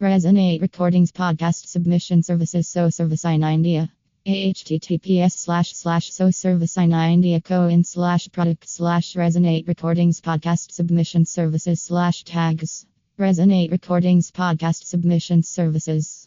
Resonate Recordings Podcast Submission Services So Service in India. https slash slash so service in India co in slash product slash resonate recordings podcast submission services slash tags. Resonate Recordings Podcast Submission Services.